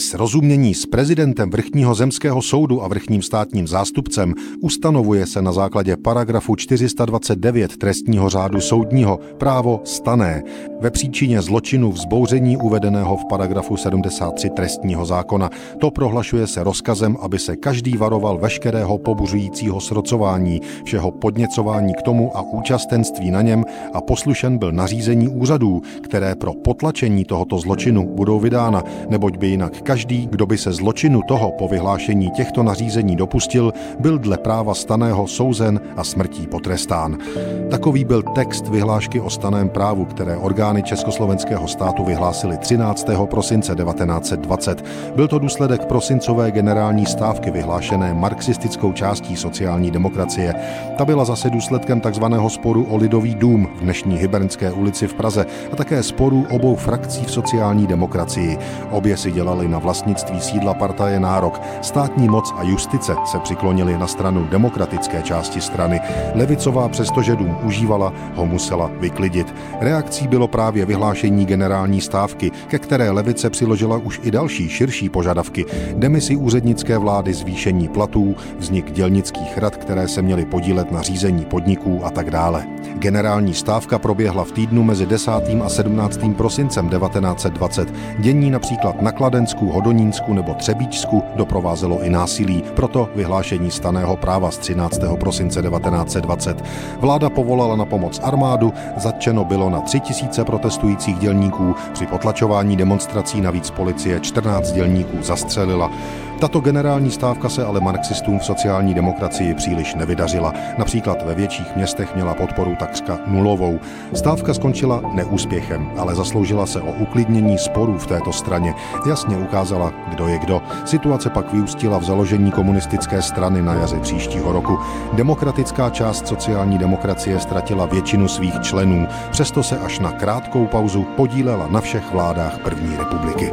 Srozumění s prezidentem vrchního zemského soudu a vrchním státním zástupcem ustanovuje se na základě paragrafu 429 trestního řádu soudního právo stané ve příčině zločinu vzbouření uvedeného v paragrafu 73 trestního zákona. To prohlašuje se rozkazem, aby se každý varoval veškerého pobuřujícího srocování, všeho podněcování k tomu a účastenství na něm a poslušen byl nařízení úřadů, které pro potlačení tohoto zločinu budou vydána, neboť by jinak každý, kdo by se zločinu toho po vyhlášení těchto nařízení dopustil, byl dle práva staného souzen a smrtí potrestán. Takový byl text vyhlášky o staném právu, které orgány Československého státu vyhlásily 13. prosince 1920. Byl to důsledek prosincové generální stávky vyhlášené marxistickou částí sociální demokracie. Ta byla zase důsledkem takzvaného sporu o Lidový dům v dnešní Hybernské ulici v Praze a také sporů obou frakcí v sociální demokracii. Obě si dělali na vlastnictví sídla partaje nárok. Státní moc a justice se přiklonili na stranu demokratické části strany. Levicová, přestože dům užívala, ho musela vyklidit. Reakcí bylo právě vyhlášení generální stávky, ke které levice přiložila už i další širší požadavky. Demisi úřednické vlády, zvýšení platů, vznik dělnických rad, které se měly podílet na řízení podniků a tak dále. Generální stávka proběhla v týdnu mezi 10. a 17. prosincem 1920. Dění například na Kladensku, Hodonínsku nebo Třebíčsku doprovázelo i násilí, proto vyhlášení staného práva z 13. prosince 1920. Vláda povolala na pomoc armádu, zatčeno bylo na 3000 protestujících dělníků, při potlačování demonstrací navíc policie 14 dělníků zastřelila. Tato generální stávka se ale marxistům v sociální demokracii příliš nevydařila. Například ve větších městech měla podporu takřka nulovou. Stávka skončila neúspěchem, ale zasloužila se o uklidnění sporů v této straně. Jasně ukázala, kdo je kdo. Situace pak vyústila v založení komunistické strany na jaře příštího roku. Demokratická část sociální demokracie ztratila většinu svých členů, přesto se až na krátkou pauzu podílela na všech vládách první republiky.